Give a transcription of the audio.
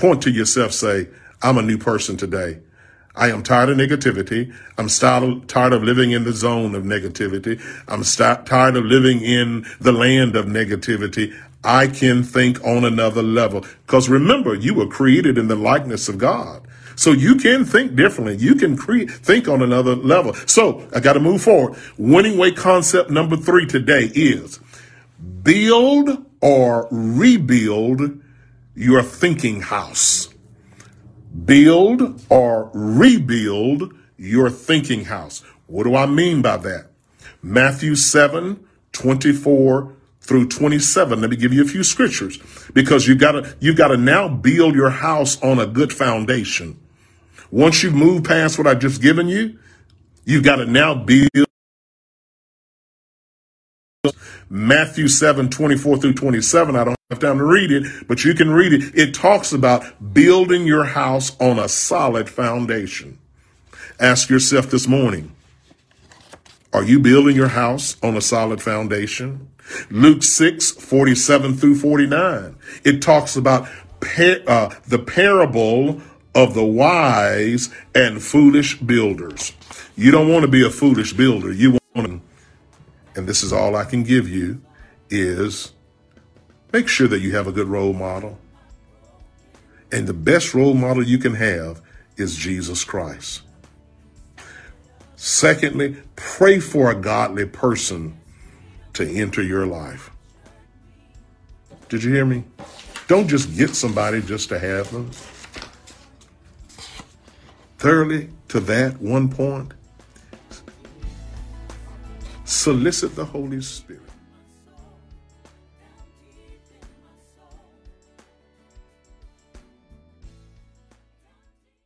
Point to yourself, say, I'm a new person today. I am tired of negativity. I'm tired of living in the zone of negativity. I'm st- tired of living in the land of negativity. I can think on another level. Because remember, you were created in the likeness of God. So you can think differently. You can cre- think on another level. So I got to move forward. Winning way concept number three today is build or rebuild your thinking house. Build or rebuild your thinking house. What do I mean by that? Matthew 7, 24 through 27. Let me give you a few scriptures because you've gotta, you gotta now build your house on a good foundation. Once you move past what I've just given you, you've got to now build Matthew 7, 24 through 27. I don't have time to read it, but you can read it. It talks about building your house on a solid foundation. Ask yourself this morning, are you building your house on a solid foundation? Luke 6, 47 through 49. It talks about par- uh, the parable of the wise and foolish builders. You don't want to be a foolish builder. You want to and this is all I can give you, is make sure that you have a good role model. And the best role model you can have is Jesus Christ. Secondly, pray for a godly person to enter your life. Did you hear me? Don't just get somebody just to have them. Thirdly, to that one point, solicit the Holy Spirit.